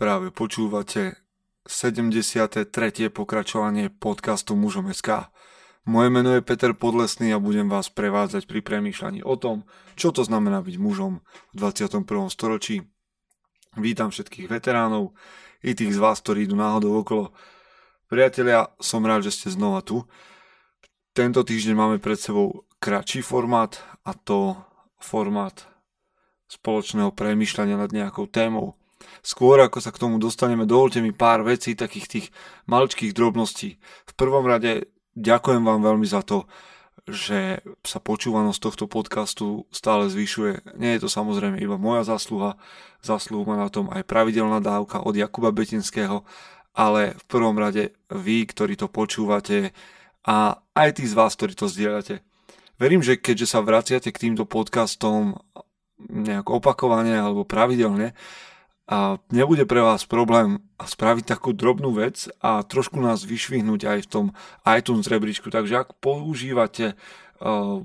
Práve počúvate 73. pokračovanie podcastu Mužom SK. Moje meno je Peter Podlesný a budem vás prevádzať pri premýšľaní o tom, čo to znamená byť mužom v 21. storočí. Vítam všetkých veteránov i tých z vás, ktorí idú náhodou okolo. Priatelia, som rád, že ste znova tu. Tento týždeň máme pred sebou kratší formát a to formát spoločného premýšľania nad nejakou témou. Skôr ako sa k tomu dostaneme, dovolte mi pár vecí, takých tých maličkých drobností. V prvom rade ďakujem vám veľmi za to, že sa počúvanosť tohto podcastu stále zvyšuje. Nie je to samozrejme iba moja zásluha, zaslúhu má na tom aj pravidelná dávka od Jakuba Betinského, ale v prvom rade vy, ktorí to počúvate a aj tí z vás, ktorí to zdieľate. Verím, že keďže sa vraciate k týmto podcastom nejak opakovane alebo pravidelne, a nebude pre vás problém spraviť takú drobnú vec a trošku nás vyšvihnúť aj v tom iTunes rebríčku. Takže ak používate uh,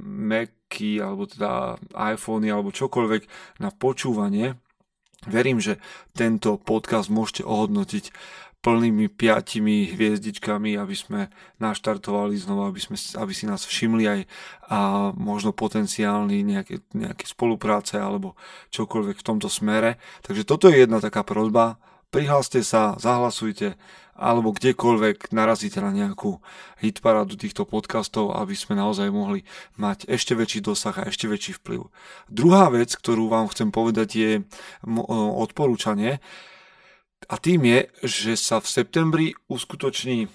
Macy alebo teda iPhony alebo čokoľvek na počúvanie, verím, že tento podcast môžete ohodnotiť plnými piatimi hviezdičkami, aby sme naštartovali znova, aby, sme, aby si nás všimli aj a možno potenciálny nejaké, nejaké spolupráce alebo čokoľvek v tomto smere. Takže toto je jedna taká prozba. Prihláste sa, zahlasujte alebo kdekoľvek narazíte na nejakú hitparádu týchto podcastov, aby sme naozaj mohli mať ešte väčší dosah a ešte väčší vplyv. Druhá vec, ktorú vám chcem povedať, je odporúčanie. A tým je, že sa v septembri uskutoční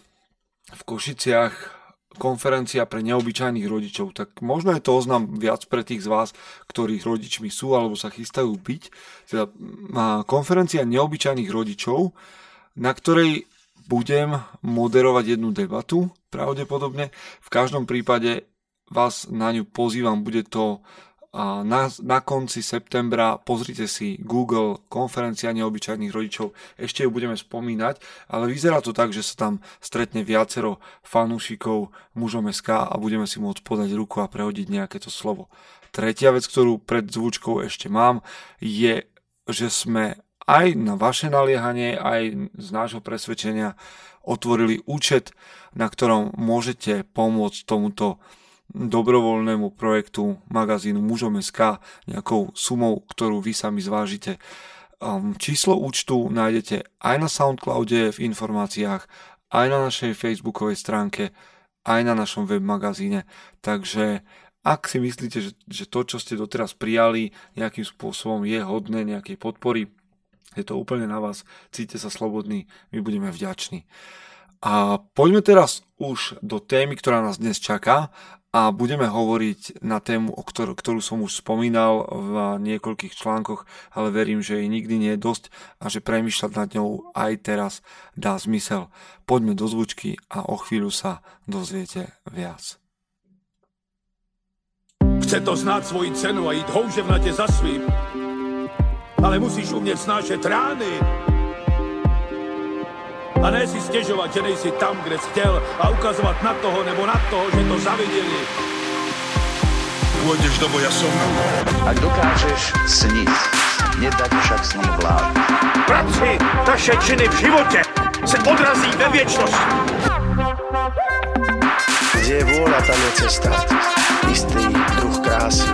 v Košiciach konferencia pre neobyčajných rodičov. Tak možno je to oznam viac pre tých z vás, ktorých rodičmi sú alebo sa chystajú byť. Teda konferencia neobyčajných rodičov, na ktorej budem moderovať jednu debatu, pravdepodobne. V každom prípade vás na ňu pozývam, bude to na, na konci septembra pozrite si Google konferencia neobyčajných rodičov, ešte ju budeme spomínať, ale vyzerá to tak, že sa tam stretne viacero fanúšikov mužom SK a budeme si môcť podať ruku a prehodiť nejaké to slovo. Tretia vec, ktorú pred zvučkou ešte mám, je, že sme aj na vaše naliehanie, aj z nášho presvedčenia otvorili účet, na ktorom môžete pomôcť tomuto dobrovoľnému projektu magazínu Mužom SK nejakou sumou, ktorú vy sami zvážite. Um, číslo účtu nájdete aj na Soundcloude v informáciách, aj na našej facebookovej stránke, aj na našom web magazíne. Takže ak si myslíte, že, že to, čo ste doteraz prijali, nejakým spôsobom je hodné nejakej podpory, je to úplne na vás, cíte sa slobodní, my budeme vďační. A poďme teraz už do témy, ktorá nás dnes čaká a budeme hovoriť na tému, o ktorú, ktorú som už spomínal v niekoľkých článkoch, ale verím, že jej nikdy nie je dosť a že premýšľať nad ňou aj teraz dá zmysel. Poďme do zvučky a o chvíľu sa dozviete viac. Chce to znáť svoji cenu a ísť houževnate za svým, ale musíš umieť snášať rány a ne si stěžovat, že nejsi tam, kde jsi chtěl a ukazovat na toho nebo na toho, že to zaviděli. Pôjdeš do boja som. Ak dokážeš sniť, nedať však sním vlád. Práci, taše činy v živote se odrazí ve věčnosti. Kde je vôľa, tam je cesta. Istý druh krásy.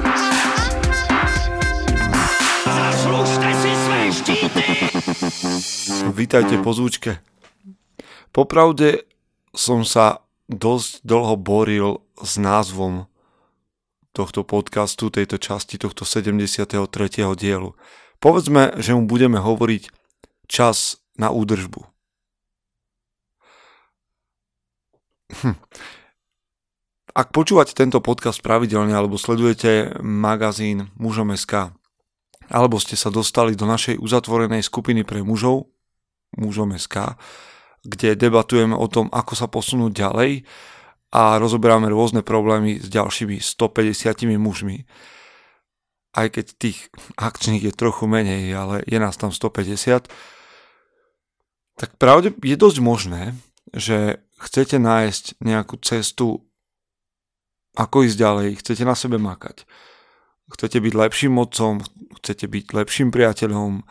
Zaslužte si své štíty! Vítajte po zvučke. Popravde som sa dosť dlho boril s názvom tohto podcastu, tejto časti, tohto 73. dielu. Povedzme, že mu budeme hovoriť čas na údržbu. Hm. Ak počúvate tento podcast pravidelne alebo sledujete magazín Mužom.sk alebo ste sa dostali do našej uzatvorenej skupiny pre mužov Mužom.sk, kde debatujeme o tom, ako sa posunúť ďalej a rozoberáme rôzne problémy s ďalšími 150 mužmi. Aj keď tých akčných je trochu menej, ale je nás tam 150, tak pravde je dosť možné, že chcete nájsť nejakú cestu, ako ísť ďalej, chcete na sebe makať. Chcete byť lepším otcom, chcete byť lepším priateľom,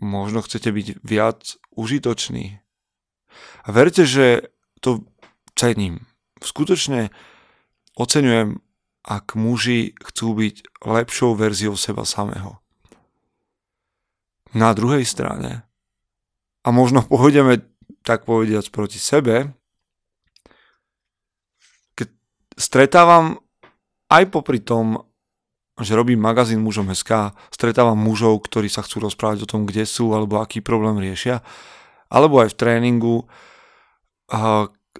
možno chcete byť viac užitoční. A verte, že to cením. Skutočne oceňujem, ak muži chcú byť lepšou verziou seba samého. Na druhej strane, a možno pôjdeme tak povediac proti sebe, keď stretávam aj popri tom, že robím magazín mužom SK, stretávam mužov, ktorí sa chcú rozprávať o tom, kde sú alebo aký problém riešia, alebo aj v tréningu,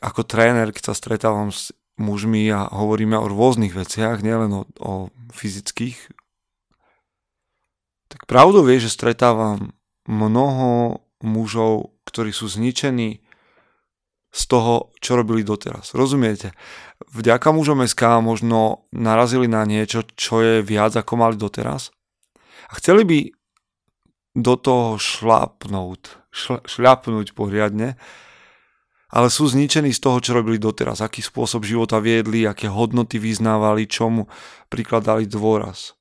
ako tréner, keď sa stretávam s mužmi a hovoríme o rôznych veciach, nielen o, o fyzických, tak pravdou je, že stretávam mnoho mužov, ktorí sú zničení z toho, čo robili doteraz. Rozumiete? Vďaka mužom SK možno narazili na niečo, čo je viac ako mali doteraz a chceli by do toho šlapnúť, šl- šľapnúť poriadne ale sú zničení z toho, čo robili doteraz, aký spôsob života viedli, aké hodnoty vyznávali, čomu prikladali dôraz.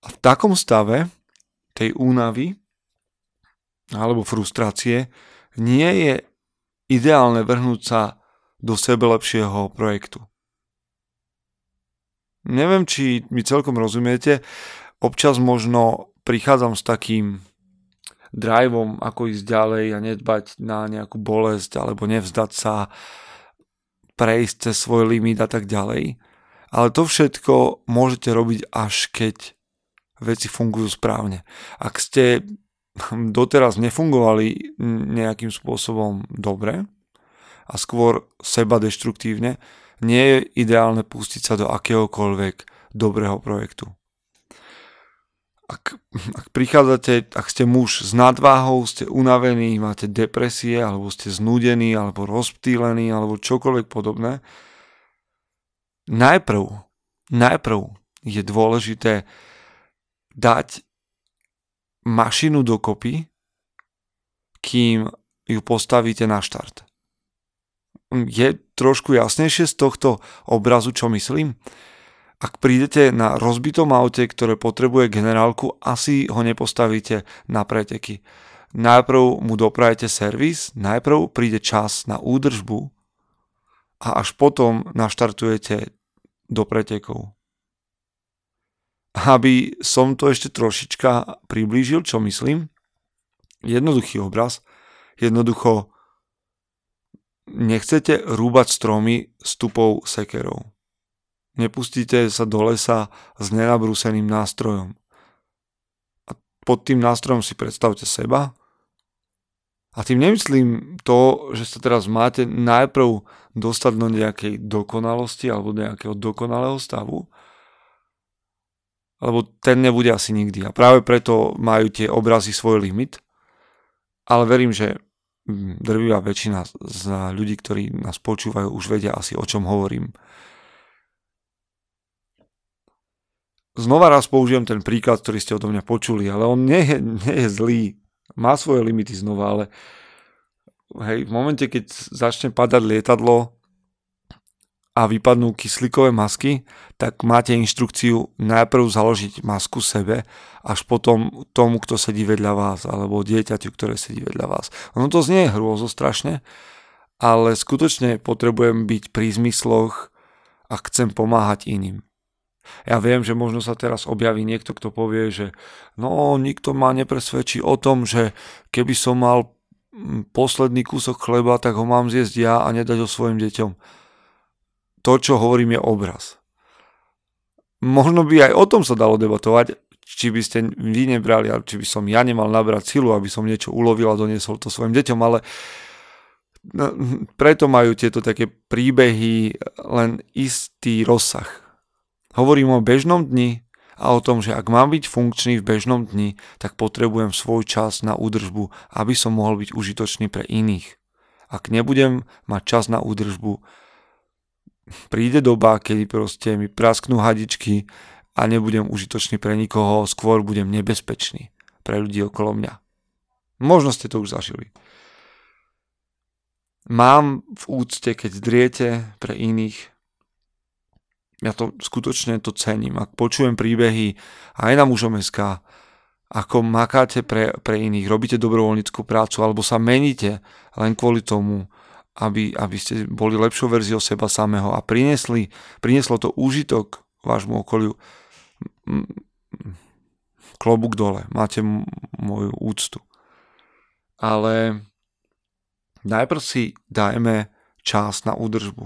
A v takom stave tej únavy alebo frustrácie nie je ideálne vrhnúť sa do sebe lepšieho projektu. Neviem, či mi celkom rozumiete. Občas možno prichádzam s takým driveom, ako ísť ďalej a nedbať na nejakú bolesť alebo nevzdať sa, prejsť cez svoj limit a tak ďalej. Ale to všetko môžete robiť až keď veci fungujú správne. Ak ste doteraz nefungovali nejakým spôsobom dobre a skôr seba deštruktívne, nie je ideálne pustiť sa do akéhokoľvek dobrého projektu. Ak, ak prichádzate, ak ste muž s nadváhou, ste unavení, máte depresie, alebo ste znúdení, alebo rozptýlení, alebo čokoľvek podobné, najprv, najprv je dôležité dať mašinu dokopy, kým ju postavíte na štart. Je trošku jasnejšie z tohto obrazu, čo myslím? Ak prídete na rozbitom aute, ktoré potrebuje generálku, asi ho nepostavíte na preteky. Najprv mu doprajete servis, najprv príde čas na údržbu a až potom naštartujete do pretekov. Aby som to ešte trošička priblížil, čo myslím, jednoduchý obraz, jednoducho nechcete rúbať stromy stupou sekerov. Nepustíte sa do lesa s nenabrúseným nástrojom. A pod tým nástrojom si predstavte seba. A tým nemyslím to, že sa teraz máte najprv dostať do nejakej dokonalosti alebo do nejakého dokonalého stavu, lebo ten nebude asi nikdy. A práve preto majú tie obrazy svoj limit. Ale verím, že drvivá väčšina z ľudí, ktorí nás počúvajú, už vedia asi o čom hovorím. Znova raz použijem ten príklad, ktorý ste odo mňa počuli, ale on nie je, nie je zlý. Má svoje limity znova, ale hej, v momente, keď začne padať lietadlo a vypadnú kyslíkové masky, tak máte inštrukciu najprv založiť masku sebe, až potom tomu, kto sedí vedľa vás, alebo dieťaťu, ktoré sedí vedľa vás. Ono to znie hrôzo strašne, ale skutočne potrebujem byť pri zmysloch a chcem pomáhať iným. Ja viem, že možno sa teraz objaví niekto, kto povie, že no, nikto ma nepresvedčí o tom, že keby som mal mm, posledný kúsok chleba, tak ho mám zjesť ja a nedať ho svojim deťom. To, čo hovorím, je obraz. Možno by aj o tom sa dalo debatovať, či by ste vy nebrali, či by som ja nemal nabrať silu, aby som niečo ulovil a doniesol to svojim deťom, ale no, preto majú tieto také príbehy len istý rozsah Hovorím o bežnom dni a o tom, že ak mám byť funkčný v bežnom dni, tak potrebujem svoj čas na údržbu, aby som mohol byť užitočný pre iných. Ak nebudem mať čas na údržbu, príde doba, kedy proste mi prasknú hadičky a nebudem užitočný pre nikoho, skôr budem nebezpečný pre ľudí okolo mňa. Možno ste to už zažili. Mám v úcte, keď driete pre iných, ja to skutočne to cením. Ak počujem príbehy aj na mužom SK, ako makáte pre, pre iných, robíte dobrovoľníckú prácu alebo sa meníte len kvôli tomu, aby, aby ste boli lepšou verziou seba samého a priniesli, prinieslo to úžitok vášmu okoliu. Klobúk dole, máte m- moju úctu. Ale najprv si dajme čas na údržbu.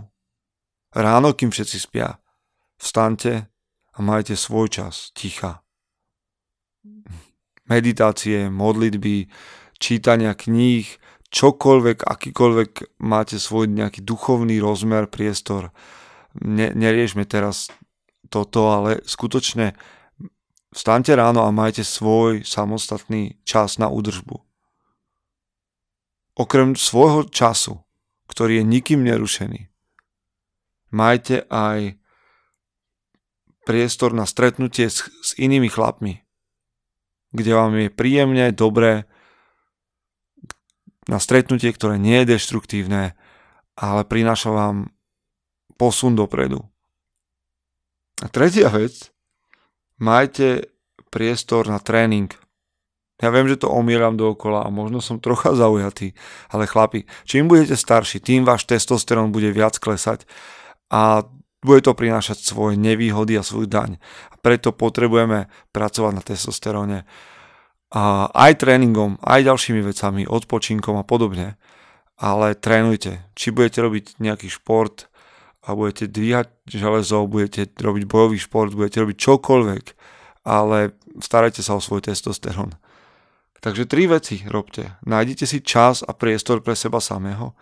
Ráno, kým všetci spia, vstante a majte svoj čas ticha meditácie, modlitby, čítania kníh, čokoľvek, akýkoľvek máte svoj nejaký duchovný rozmer, priestor. Ne, neriešme teraz toto, ale skutočne vstante ráno a majte svoj samostatný čas na údržbu. Okrem svojho času, ktorý je nikým nerušený, majte aj priestor na stretnutie s, s inými chlapmi, kde vám je príjemne, dobré, na stretnutie, ktoré nie je deštruktívne, ale prináša vám posun dopredu. A tretia vec, majte priestor na tréning. Ja viem, že to omieram dookola a možno som trocha zaujatý, ale chlapi, čím budete starší, tým váš testosterón bude viac klesať a bude to prinášať svoje nevýhody a svoju daň. A preto potrebujeme pracovať na testosteróne a aj tréningom, aj ďalšími vecami, odpočinkom a podobne. Ale trénujte. Či budete robiť nejaký šport a budete dvíhať železo, budete robiť bojový šport, budete robiť čokoľvek, ale starajte sa o svoj testosterón. Takže tri veci robte. Nájdite si čas a priestor pre seba samého.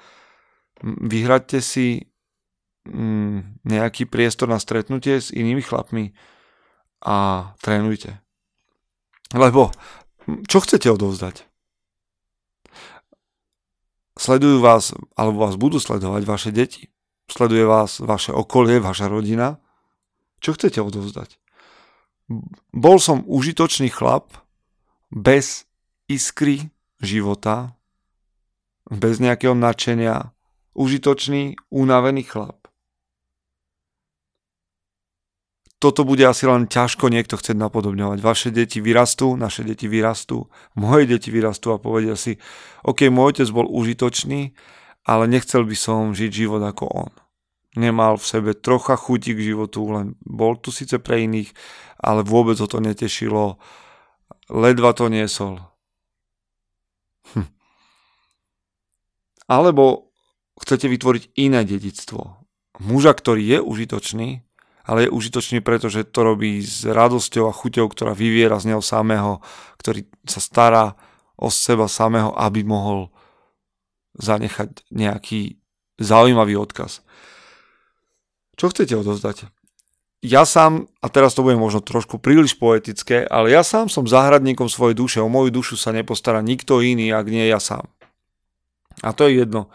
Vyhradte si mm, nejaký priestor na stretnutie s inými chlapmi a trénujte. Lebo čo chcete odovzdať? Sledujú vás, alebo vás budú sledovať vaše deti. Sleduje vás vaše okolie, vaša rodina. Čo chcete odovzdať? Bol som užitočný chlap bez iskry života, bez nejakého nadšenia, užitočný, unavený chlap. Toto bude asi len ťažko niekto chcieť napodobňovať. Vaše deti vyrastú, naše deti vyrastú, moje deti vyrastú a povedia si, OK, môj otec bol užitočný, ale nechcel by som žiť život ako on. Nemal v sebe trocha chuti k životu, len bol tu síce pre iných, ale vôbec ho to netešilo. Ledva to niesol. Hm. Alebo chcete vytvoriť iné dedictvo. Muža, ktorý je užitočný, ale je užitočný, pretože to robí s radosťou a chuťou, ktorá vyviera z neho samého, ktorý sa stará o seba samého, aby mohol zanechať nejaký zaujímavý odkaz. Čo chcete odovzdať? Ja sám, a teraz to bude možno trošku príliš poetické, ale ja sám som záhradníkom svojej duše. O moju dušu sa nepostará nikto iný, ak nie ja sám. A to je jedno,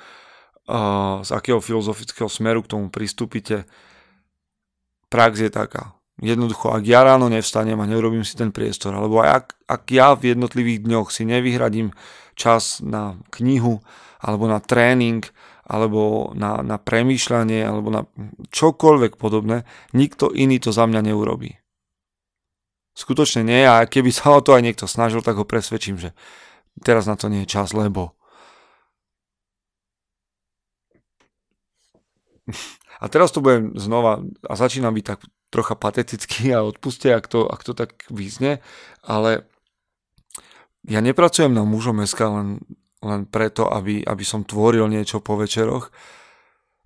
z akého filozofického smeru k tomu pristúpite prax je taká. Jednoducho, ak ja ráno nevstanem a neurobím si ten priestor, alebo aj ak, ak ja v jednotlivých dňoch si nevyhradím čas na knihu, alebo na tréning, alebo na, na premýšľanie, alebo na čokoľvek podobné, nikto iný to za mňa neurobí. Skutočne nie a keby sa o to aj niekto snažil, tak ho presvedčím, že teraz na to nie je čas, lebo A teraz to budem znova, a začínam byť tak trocha patetický a odpuste, ak to, ak to tak význe, ale ja nepracujem na mužom SK len, len preto, aby, aby som tvoril niečo po večeroch,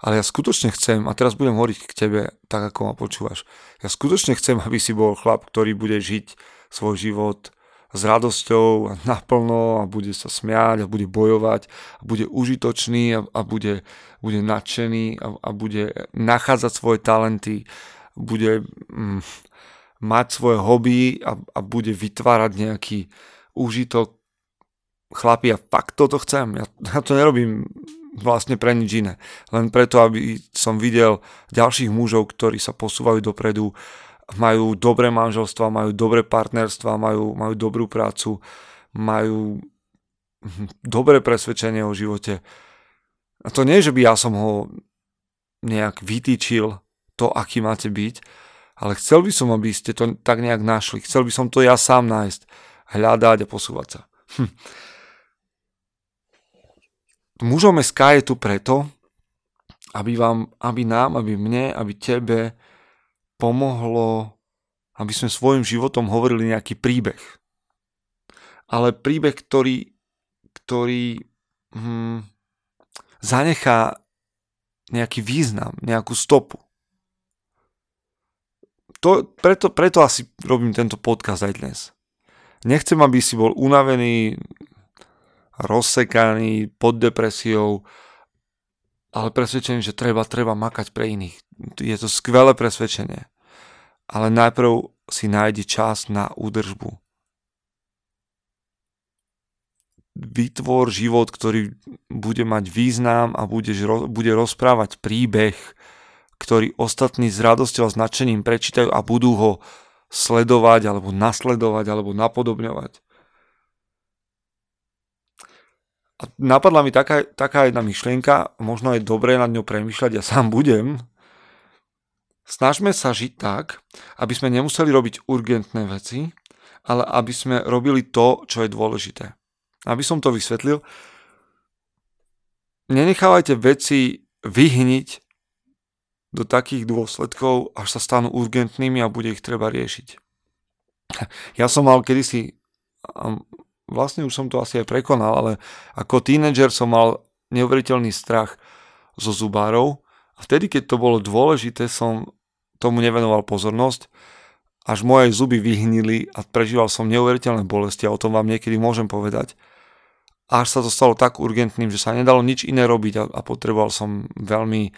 ale ja skutočne chcem, a teraz budem hovoriť k tebe tak, ako ma počúvaš, ja skutočne chcem, aby si bol chlap, ktorý bude žiť svoj život s radosťou a naplno a bude sa smiať a bude bojovať a bude užitočný a, a bude, bude nadšený a, a bude nachádzať svoje talenty, bude mm, mať svoje hobby a, a bude vytvárať nejaký užitok. Chlapi, ja fakt toto chcem. Ja, ja to nerobím vlastne pre nič iné. Len preto, aby som videl ďalších mužov, ktorí sa posúvajú dopredu majú dobré manželstva, majú dobré partnerstva, majú, majú dobrú prácu, majú dobré presvedčenie o živote. A to nie, že by ja som ho nejak vytýčil to, aký máte byť, ale chcel by som, aby ste to tak nejak našli. Chcel by som to ja sám nájsť. Hľadať a posúvať sa. Hm. Mužom SK je tu preto, aby, vám, aby nám, aby mne, aby tebe pomohlo, aby sme svojim životom hovorili nejaký príbeh. Ale príbeh, ktorý, ktorý hm, zanechá nejaký význam, nejakú stopu. To, preto, preto asi robím tento podcast aj dnes. Nechcem, aby si bol unavený, rozsekaný, pod depresiou, ale presvedčený, že treba, treba makať pre iných. Je to skvelé presvedčenie. Ale najprv si nájdi čas na údržbu. Vytvor život, ktorý bude mať význam a budeš, bude rozprávať príbeh, ktorý ostatní s radosťou a značením prečítajú a budú ho sledovať alebo nasledovať alebo napodobňovať. A napadla mi taká, taká jedna myšlienka, možno je dobré nad ňou premyšľať, ja sám budem. Snažme sa žiť tak, aby sme nemuseli robiť urgentné veci, ale aby sme robili to, čo je dôležité. Aby som to vysvetlil, nenechávajte veci vyhniť do takých dôsledkov, až sa stanú urgentnými a bude ich treba riešiť. Ja som mal kedysi vlastne už som to asi aj prekonal, ale ako tínedžer som mal neuveriteľný strach zo zubárov a vtedy, keď to bolo dôležité, som tomu nevenoval pozornosť, až moje zuby vyhnili a prežíval som neuveriteľné bolesti a o tom vám niekedy môžem povedať. Až sa to stalo tak urgentným, že sa nedalo nič iné robiť a, a potreboval som veľmi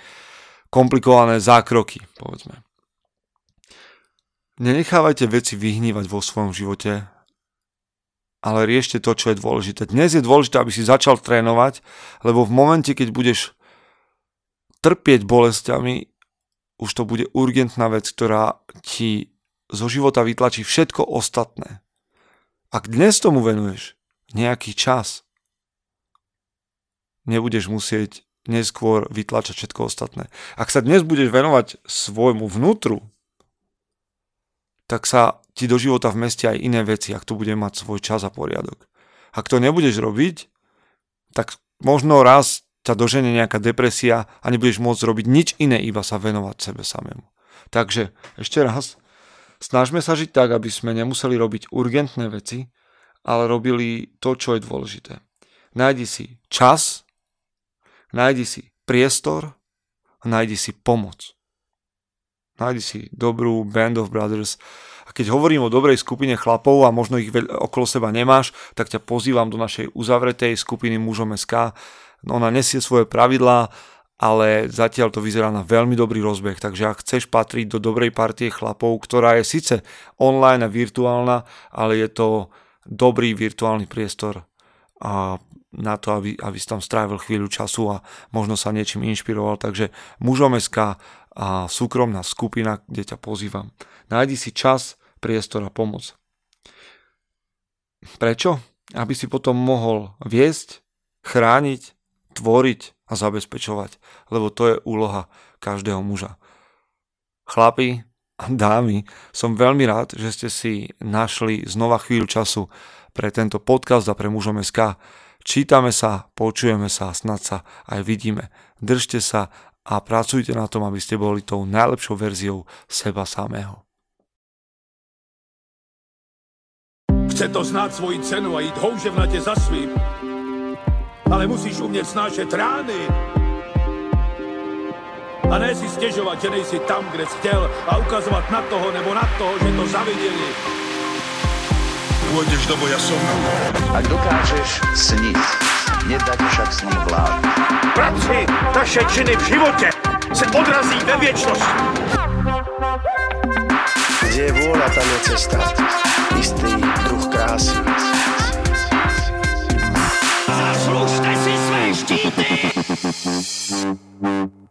komplikované zákroky, povedzme. Nenechávajte veci vyhnívať vo svojom živote, ale riešte to, čo je dôležité. Dnes je dôležité, aby si začal trénovať, lebo v momente, keď budeš trpieť bolestiami, už to bude urgentná vec, ktorá ti zo života vytlačí všetko ostatné. Ak dnes tomu venuješ nejaký čas, nebudeš musieť neskôr vytlačať všetko ostatné. Ak sa dnes budeš venovať svojmu vnútru, tak sa ti do života v meste aj iné veci, ak to bude mať svoj čas a poriadok. Ak to nebudeš robiť, tak možno raz ťa dožene nejaká depresia a nebudeš môcť robiť nič iné, iba sa venovať sebe samému. Takže ešte raz, snažme sa žiť tak, aby sme nemuseli robiť urgentné veci, ale robili to, čo je dôležité. Nájdi si čas, nájdi si priestor a nájdi si pomoc. Nájdi si dobrú Band of Brothers. A keď hovorím o dobrej skupine chlapov a možno ich okolo seba nemáš, tak ťa pozývam do našej uzavretej skupiny Mužom SK. Ona nesie svoje pravidlá, ale zatiaľ to vyzerá na veľmi dobrý rozbeh, takže ak chceš patriť do dobrej partie chlapov, ktorá je síce online a virtuálna, ale je to dobrý virtuálny priestor a na to, aby, aby si tam strávil chvíľu času a možno sa niečím inšpiroval. Takže mužom SK a súkromná skupina, kde ťa pozývam. Nájdi si čas, priestor a pomoc. Prečo? Aby si potom mohol viesť, chrániť, tvoriť a zabezpečovať, lebo to je úloha každého muža. Chlapi a dámy, som veľmi rád, že ste si našli znova chvíľu času pre tento podcast a pre mužom SK. Čítame sa, počujeme sa a snad sa aj vidíme. Držte sa a pracujte na tom, aby ste boli tou najlepšou verziou seba samého. Chce to znát svoji cenu a jít houževnatě za svým. Ale musíš umět snášet rány. A ne si stěžovat, že nejsi tam, kde jsi chtěl a ukazovat na toho nebo na toho, že to zaviděli. Pôjdeš do boja som. Ak dokážeš sniť, nedať však sním vlád. Práci, taše činy v životě se odrazí ve věčnosti. Kde je vôľa, tam je cesta. Istý druh krásy. DJ.